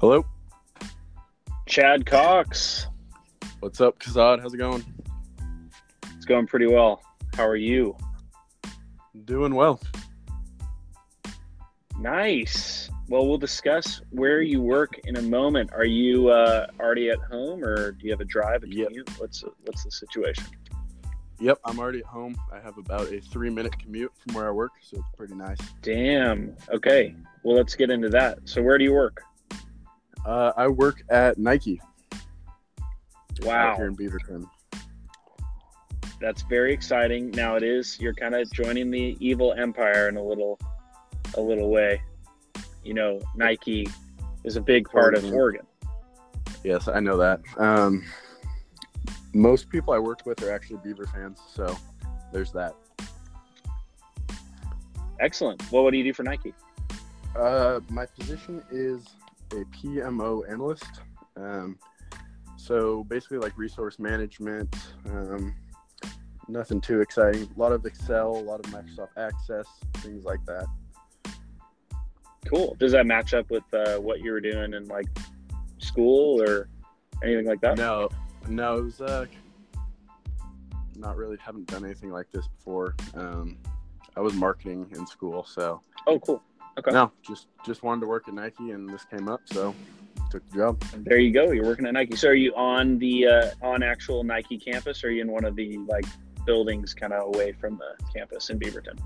Hello. Chad Cox. What's up, Kazad? How's it going? It's going pretty well. How are you? Doing well. Nice. Well, we'll discuss where you work in a moment. Are you uh, already at home, or do you have a drive, a Yep. What's what's the situation? Yep, I'm already at home. I have about a three minute commute from where I work, so it's pretty nice. Damn. Okay. Well, let's get into that. So, where do you work? Uh, I work at Nike Wow, here in Beaverton. that's very exciting. Now it is. You're kind of joining the evil empire in a little, a little way. You know, Nike is a big part of Oregon. Oregon. Yes, I know that. Um, most people I work with are actually Beaver fans, so there's that. Excellent. Well, what do you do for Nike? Uh, my position is a PMO analyst. Um, so basically, like resource management. Um, nothing too exciting. A lot of Excel, a lot of Microsoft Access, things like that. Cool. Does that match up with uh, what you were doing in like school or anything like that? No, no, it was uh, not really. Haven't done anything like this before. Um, I was marketing in school, so Oh, cool. Okay. no, just just wanted to work at Nike, and this came up, so took the job. There you go. You're working at Nike. So are you on the uh, on actual Nike campus, or are you in one of the like buildings kind of away from the campus in Beaverton?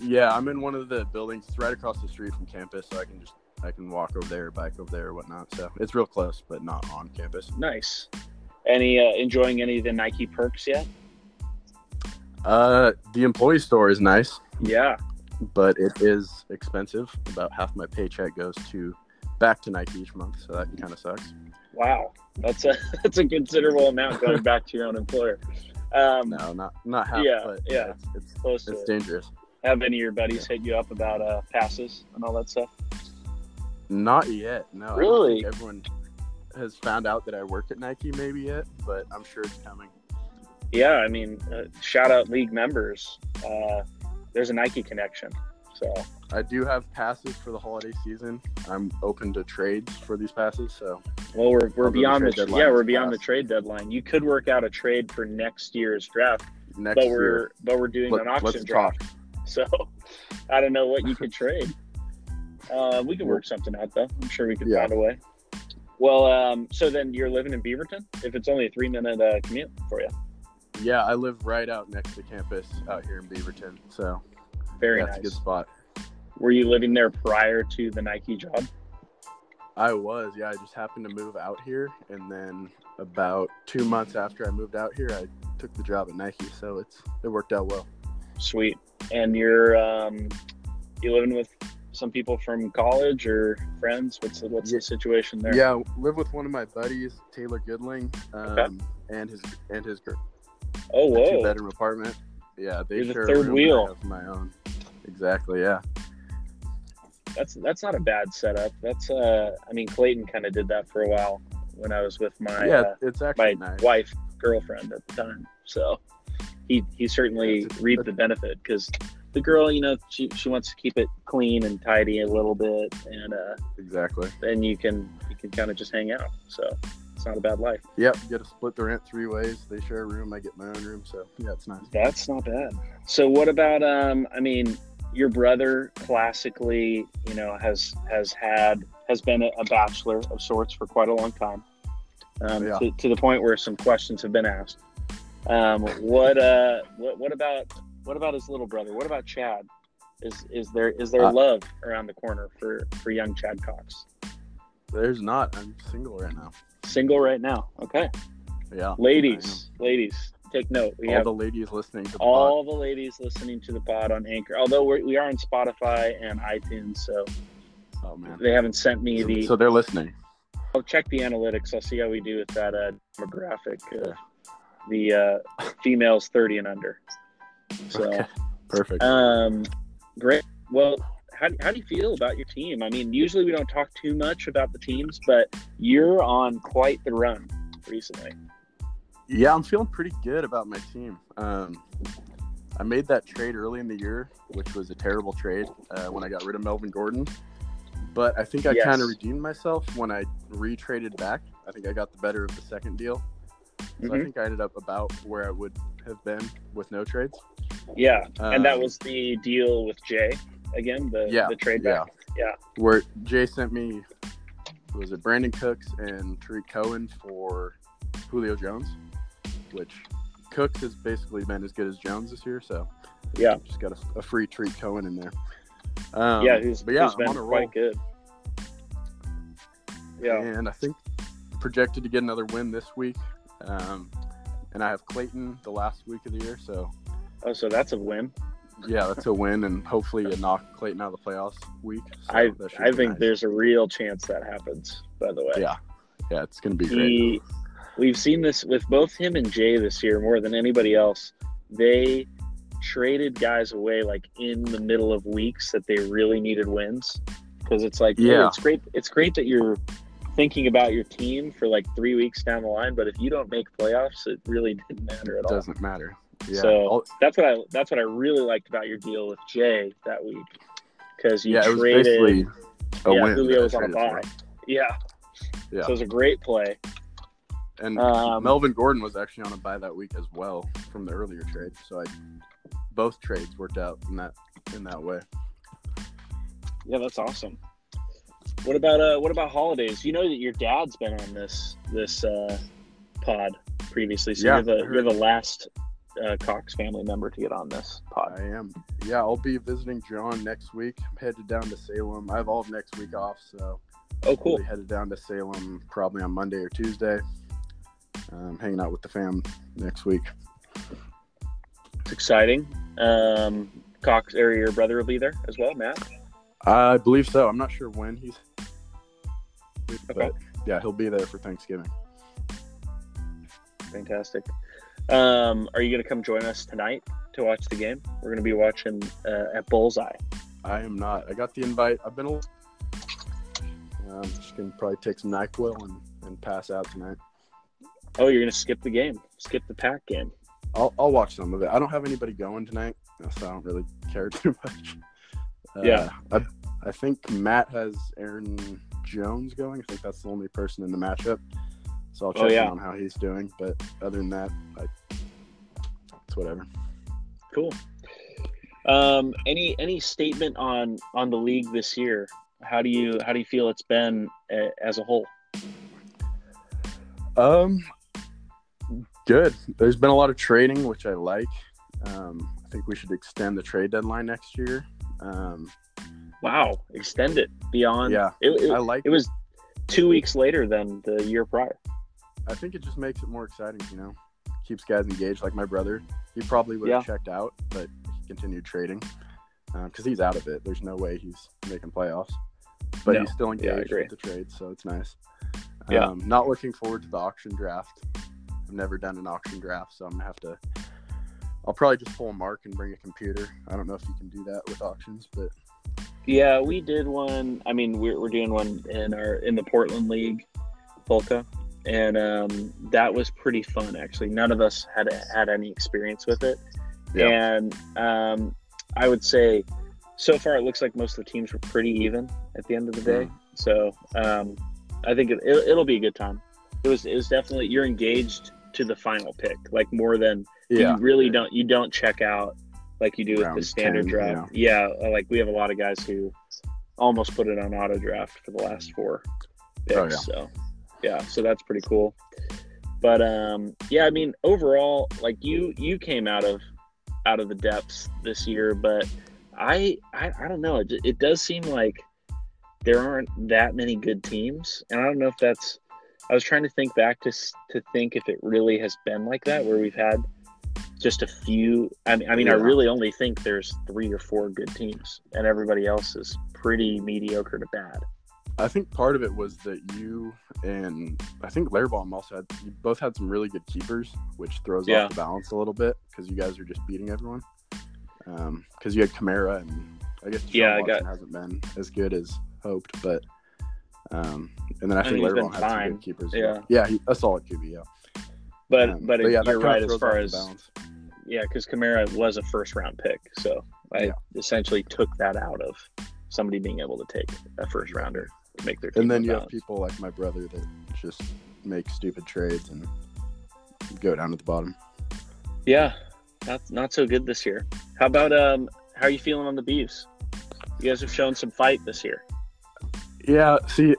Yeah, I'm in one of the buildings. It's right across the street from campus, so I can just I can walk over there, bike over there, or whatnot. So it's real close, but not on campus. Nice. Any uh, enjoying any of the Nike perks yet? Uh, the employee store is nice, Yeah. But it is expensive. About half my paycheck goes to back to Nike each month, so that kind of sucks. Wow. That's a that's a considerable amount going back to your own employer. Um, No, not not half. Yeah, but yeah. it's it's, Close to it's it. dangerous. Have any of your buddies hit you up about uh, passes and all that stuff? Not yet. No. Really? everyone has found out that I work at Nike maybe yet, but I'm sure it's coming. Yeah, I mean, uh, shout out league members. Uh, there's a Nike connection. So I do have passes for the holiday season. I'm open to trades for these passes, so Well, we're, we're the beyond the, deadline yeah we're beyond the trade deadline. You could work out a trade for next year's draft, next but we're but we're doing let, an auction draft. talk. So I don't know what you could trade. Uh, we could work something out though. I'm sure we could Yeah. find a way. Well, um, so then you're living in Beaverton. If it's only a three minute uh, commute for you, Yeah, I live right out next to campus out here in Beaverton, so very that's a good nice. spot. Were you living there prior to the Nike job? I was, yeah. I just happened to move out here, and then about two months after I moved out here, I took the job at Nike, so it's it worked out well. Sweet. And you're um, you living with some people from college or friends? What's the, what's Yeah. the situation there? Yeah, live with one of my buddies, Taylor Goodling, um, Okay. and his and his girl. Oh, whoa. Two bedroom apartment. Yeah, they You're the share third room and I wheel. have my own. Exactly. Yeah. That's that's not a bad setup. That's uh, I mean, Clayton kind of did that for a while when I was with my yeah, uh, it's my actually nice. wife girlfriend at the time. So he he certainly Yeah, reaped the benefit because the girl, you know, she she wants to keep it clean and tidy a little bit, and uh, Exactly. then you can you can kind of just hang out. So it's not a bad life. Yep. Get to split the rent three ways. They share a room. I get my own room. So yeah, it's nice. That's not bad. So what about um I mean your brother classically, you know, has has had has been a, a bachelor of sorts for quite a long time. Um, Yeah. to, to the point where some questions have been asked. Um, what uh what what about what about his little brother? What about Chad? Is is there is there Uh, love around the corner for for young Chad Cox? There's not. I'm single right now. Single right now. Okay. Yeah. Ladies, ladies, take note. We all have the ladies listening to the all the ladies listening to the pod on Anchor. Although we're, we are on Spotify and iTunes, so. Oh man. they haven't sent me So, the. so they're listening. I'll check the analytics. I'll see how we do with that uh, demographic. Uh, the uh, females thirty and under. So, Okay. Perfect. um, great. Well, how, how do you feel about your team? I mean, usually we don't talk too much about the teams, but you're on quite the run recently. Yeah, I'm feeling pretty good about my team. Um, I made that trade early in the year, which was a terrible trade uh, when I got rid of Melvin Gordon. But I think I Yes. kind of redeemed myself when I retraded back. I think I got the better of the second deal. So I Mhm. think I ended up about where I would have been with no trades. Yeah, and that Um, was the deal with Jay again. The Yeah, the trade yeah. back. Yeah. Where Jay sent me, was it Brandin Cooks and Tarik Cohen for Julio Jones, which Cooks has basically been as good as Jones this year. So Yeah. just got a, a free Tarik Cohen in there. Um, yeah, who's, yeah, who's been a roll. quite good. Yeah. and I think projected to get another win this week. Um, and I have Clayton the last week of the year, so Oh, so that's a win. Yeah, that's a win, and hopefully you knock Clayton out of the playoffs week. So I I think nice. there's a real chance that happens. By the way. yeah, yeah, it's gonna be great. we've seen this with both him and Jay this year more than anybody else. They traded guys away like in the middle of weeks that they really needed wins because it's like yeah. Yeah. it's great it's great that you're thinking about your team for like three weeks down the line but if you don't make playoffs it really didn't matter at It all doesn't matter. Yeah, so that's what i that's what i really liked about your deal with jay that week because you yeah, traded yeah win. julio was on a bye yeah Yeah. so it was a great play And Um, Melvin Gordon was actually on a buy that week as well from the earlier trade. So I both trades worked out in that in that way. Yeah, that's awesome. What about uh what about holidays? You know that your dad's been on this this uh pod previously, so Yeah, you're the you're the last uh, Cox family member to get on this pod. I am. Yeah, I'll be visiting John next week. I'm headed down to Salem. I have all of next week off, so Oh, I'll cool. be headed down to Salem probably on Monday or Tuesday. Um, hanging out with the fam next week. It's exciting. Um, Cox or your brother will be there as well, Matt. I believe so. I'm not sure when he's, but yeah, he'll be there for Thanksgiving. Fantastic. Um, are you going to come join us tonight to watch the game? We're going to be watching uh, at Bullseye. I am not. I got the invite. I've been a little. I'm just gonna probably take some Nyquil and, and pass out tonight. Oh, you're going to skip the game, skip the pack game. I'll, I'll watch some of it. I don't have anybody going tonight, so I don't really care too much. Uh, Yeah. I, I think Matt has Aaron Jones going. I think that's the only person in the matchup. So I'll Oh, check yeah. in on how he's doing. But other than that, I, it's whatever. Cool. Um, any any statement on on the league this year? How do you how do you feel it's been uh, as a whole? Um, good. There's been a lot of trading, which I like. Um, I think we should extend the trade deadline next year. Um, Wow, extend it beyond. yeah, it, it, I like. it was two weeks later than the year prior. I think it just makes it more exciting. You know, keeps guys engaged. Like my brother, he probably would have Yeah. checked out, but he continued trading because he's out of it. There's no way he's making playoffs, but No. he's still engaged agree. with the trade, so it's nice. Yeah. Um, not looking forward to the auction draft. I've never done an auction draft, so I'm gonna have to. I'll probably just pull a mark and bring a computer. I don't know if you can do that with auctions, but Yeah, we did one. I mean, we're, we're doing one in our in the Portland League, Polka, and um, that was pretty fun. Actually, none of us had had any experience with it, Yeah. and um, I would say so far it looks like most of the teams were pretty even at the end of the day. So um, I think it, it, it'll be a good time. It was it was definitely you're engaged to the final pick, like more than yeah, you really don't you don't check out like you do with the standard 10, draft. Yeah. like we have a lot of guys who almost put it on auto draft for the last four picks. Oh, yeah. So yeah, so that's pretty cool. But um yeah, I mean overall, like you you came out of out of the depths this year, but I I, I don't know. It, it does seem like there aren't that many good teams, and I don't know if that's. I was trying to think back to to think if it really has been like that, where we've had just a few. I mean, I mean, I really only think there's three or four good teams, and everybody else is pretty mediocre to bad. I think part of it was that you and I think Lairbaum also had you both had some really good keepers, which throws Yeah. off the balance a little bit because you guys are just beating everyone. Because you had Kamara and I guess Deshaun Yeah, Watson got- hasn't been as good as hoped, but um, and then I I think mean, he's been Lairbaum had some good keepers. Yeah. well. yeah, he, a solid QB. Yeah, But Um, but, yeah, you're right as far as balance. yeah, because Kamara was a first round pick, so I Yeah. essentially took that out of somebody being able to take a first rounder make their And then you balance. have people like my brother that just make stupid trades and go down to the bottom. Yeah, not not so good this year. How about um? How are you feeling on the Beavs? You guys have shown some fight this year. Yeah, see,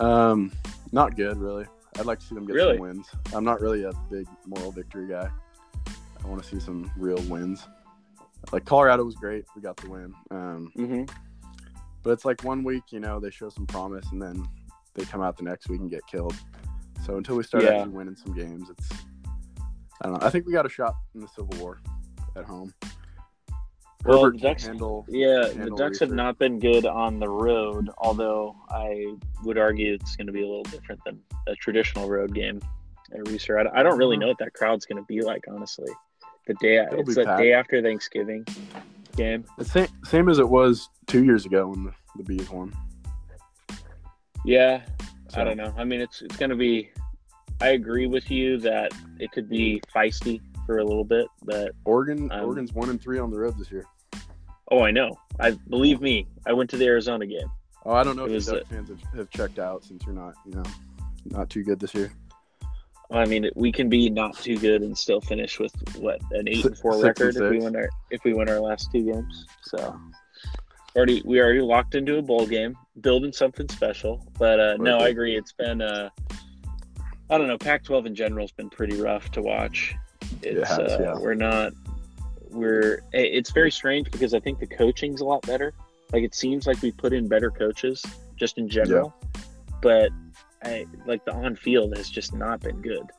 um, not good really. I'd like to see them get Really? some wins. I'm not really a big moral victory guy. I want to see some real wins. Like Colorado was great, we got the win. Um, Mm-hmm. But it's like one week, you know, they show some promise, and then they come out the next week and get killed. So until we start Yeah. actually winning some games, it's I don't know. I think we got a shot in the Civil War at home. Well, Herbert the Ducks- handle Yeah, the handle Ducks have not been good on the road. Although I would argue it's going to be a little different than a traditional road game at Reser. I, I don't really mm-hmm. know what that crowd's going to be like, honestly. The day It'll it's the packed. day after Thanksgiving game. the same same as it was two years ago when the, the Bees won. Yeah, So, I don't know. I mean, it's it's going to be. I agree with you that it could be feisty for a little bit, but Oregon Um, Oregon's one and three on the road this year. oh, I know. I believe me. I went to the Arizona game. Oh, I don't know It if the Duck fans have, have checked out since you're not, you know, not too good this year. I mean, we can be not too good and still finish with what an eight and four Six record and if we win our if we win our last two games. So already we already locked into a bowl game, building something special. But uh, no, I agree. It's been uh, I don't know. Pac-12 in general has been pretty rough to watch. It's has, uh, yeah. we're not we're it's very strange because I think the coaching's a lot better. Like it seems like we put in better coaches just in general, but I like the on field has just not been good.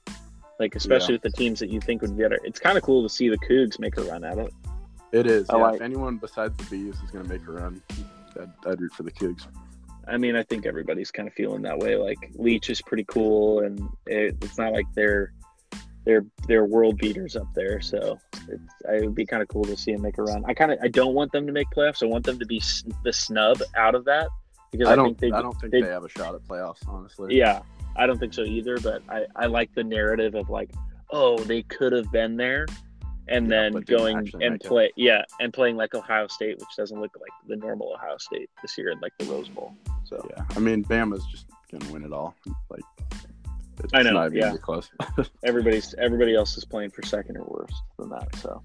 Like especially Yeah. with the teams that you think would be better. It's kind of cool to see the Cougs make a run at it. It is. I Yeah, like- if anyone besides the Bees is going to make a run, I'd, I'd root for the Cougs. I mean, I think everybody's kind of feeling that way. Like Leach is pretty cool, and it, it's not like they're they're they're world beaters up there. So it's, it would be kind of cool to see them make a run. I kind of I don't want them to make playoffs. I want them to be s- the snub out of that because I, I don't. think they I don't think they- they have a shot at playoffs. Honestly. Yeah, I don't think so either. But I, I like the narrative of like, oh, they could have been there, and Yeah, then going and it. play, yeah, and playing like Ohio State, which doesn't look like the normal Ohio State this year in like the Rose Bowl. So Yeah. I mean, Bama's just to win it all. Like. It's I know, Not even yeah. close. everybody's everybody else is playing for second or worse than that. So.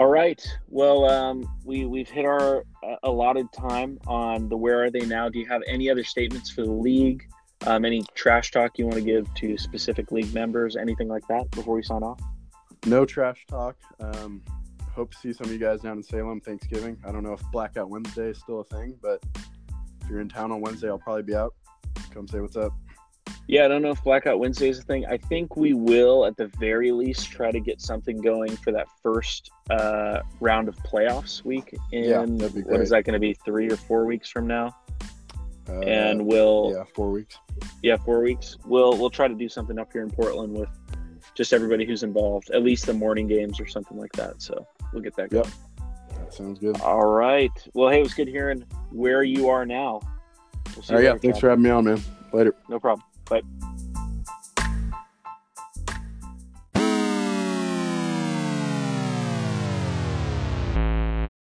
All right. Well, um, we we've hit our uh, allotted time on the where are they now. Do you have any other statements for the league? Um, any trash talk you want to give to specific league members? Anything like that before we sign off? no trash talk. Um, hope to see some of you guys down in Salem Thanksgiving. I don't know if Blackout Wednesday is still a thing, but if you're in town on Wednesday, I'll probably be out. Come say what's up. Yeah, I don't know if Blackout Wednesday is a thing. I think we will, at the very least, try to get something going for that first uh, round of playoffs week. In Yeah, that'd be what is that going to be? Three or four weeks from now, Uh, and we'll yeah, four weeks. yeah, four weeks. We'll we'll try to do something up here in Portland with just everybody who's involved, at least the morning games or something like that. So we'll get that going. Yep. That sounds good. All right. Well, hey, it was good hearing where you are now. We'll see Oh you yeah, thanks Chad. for having me on, man. Later. No problem but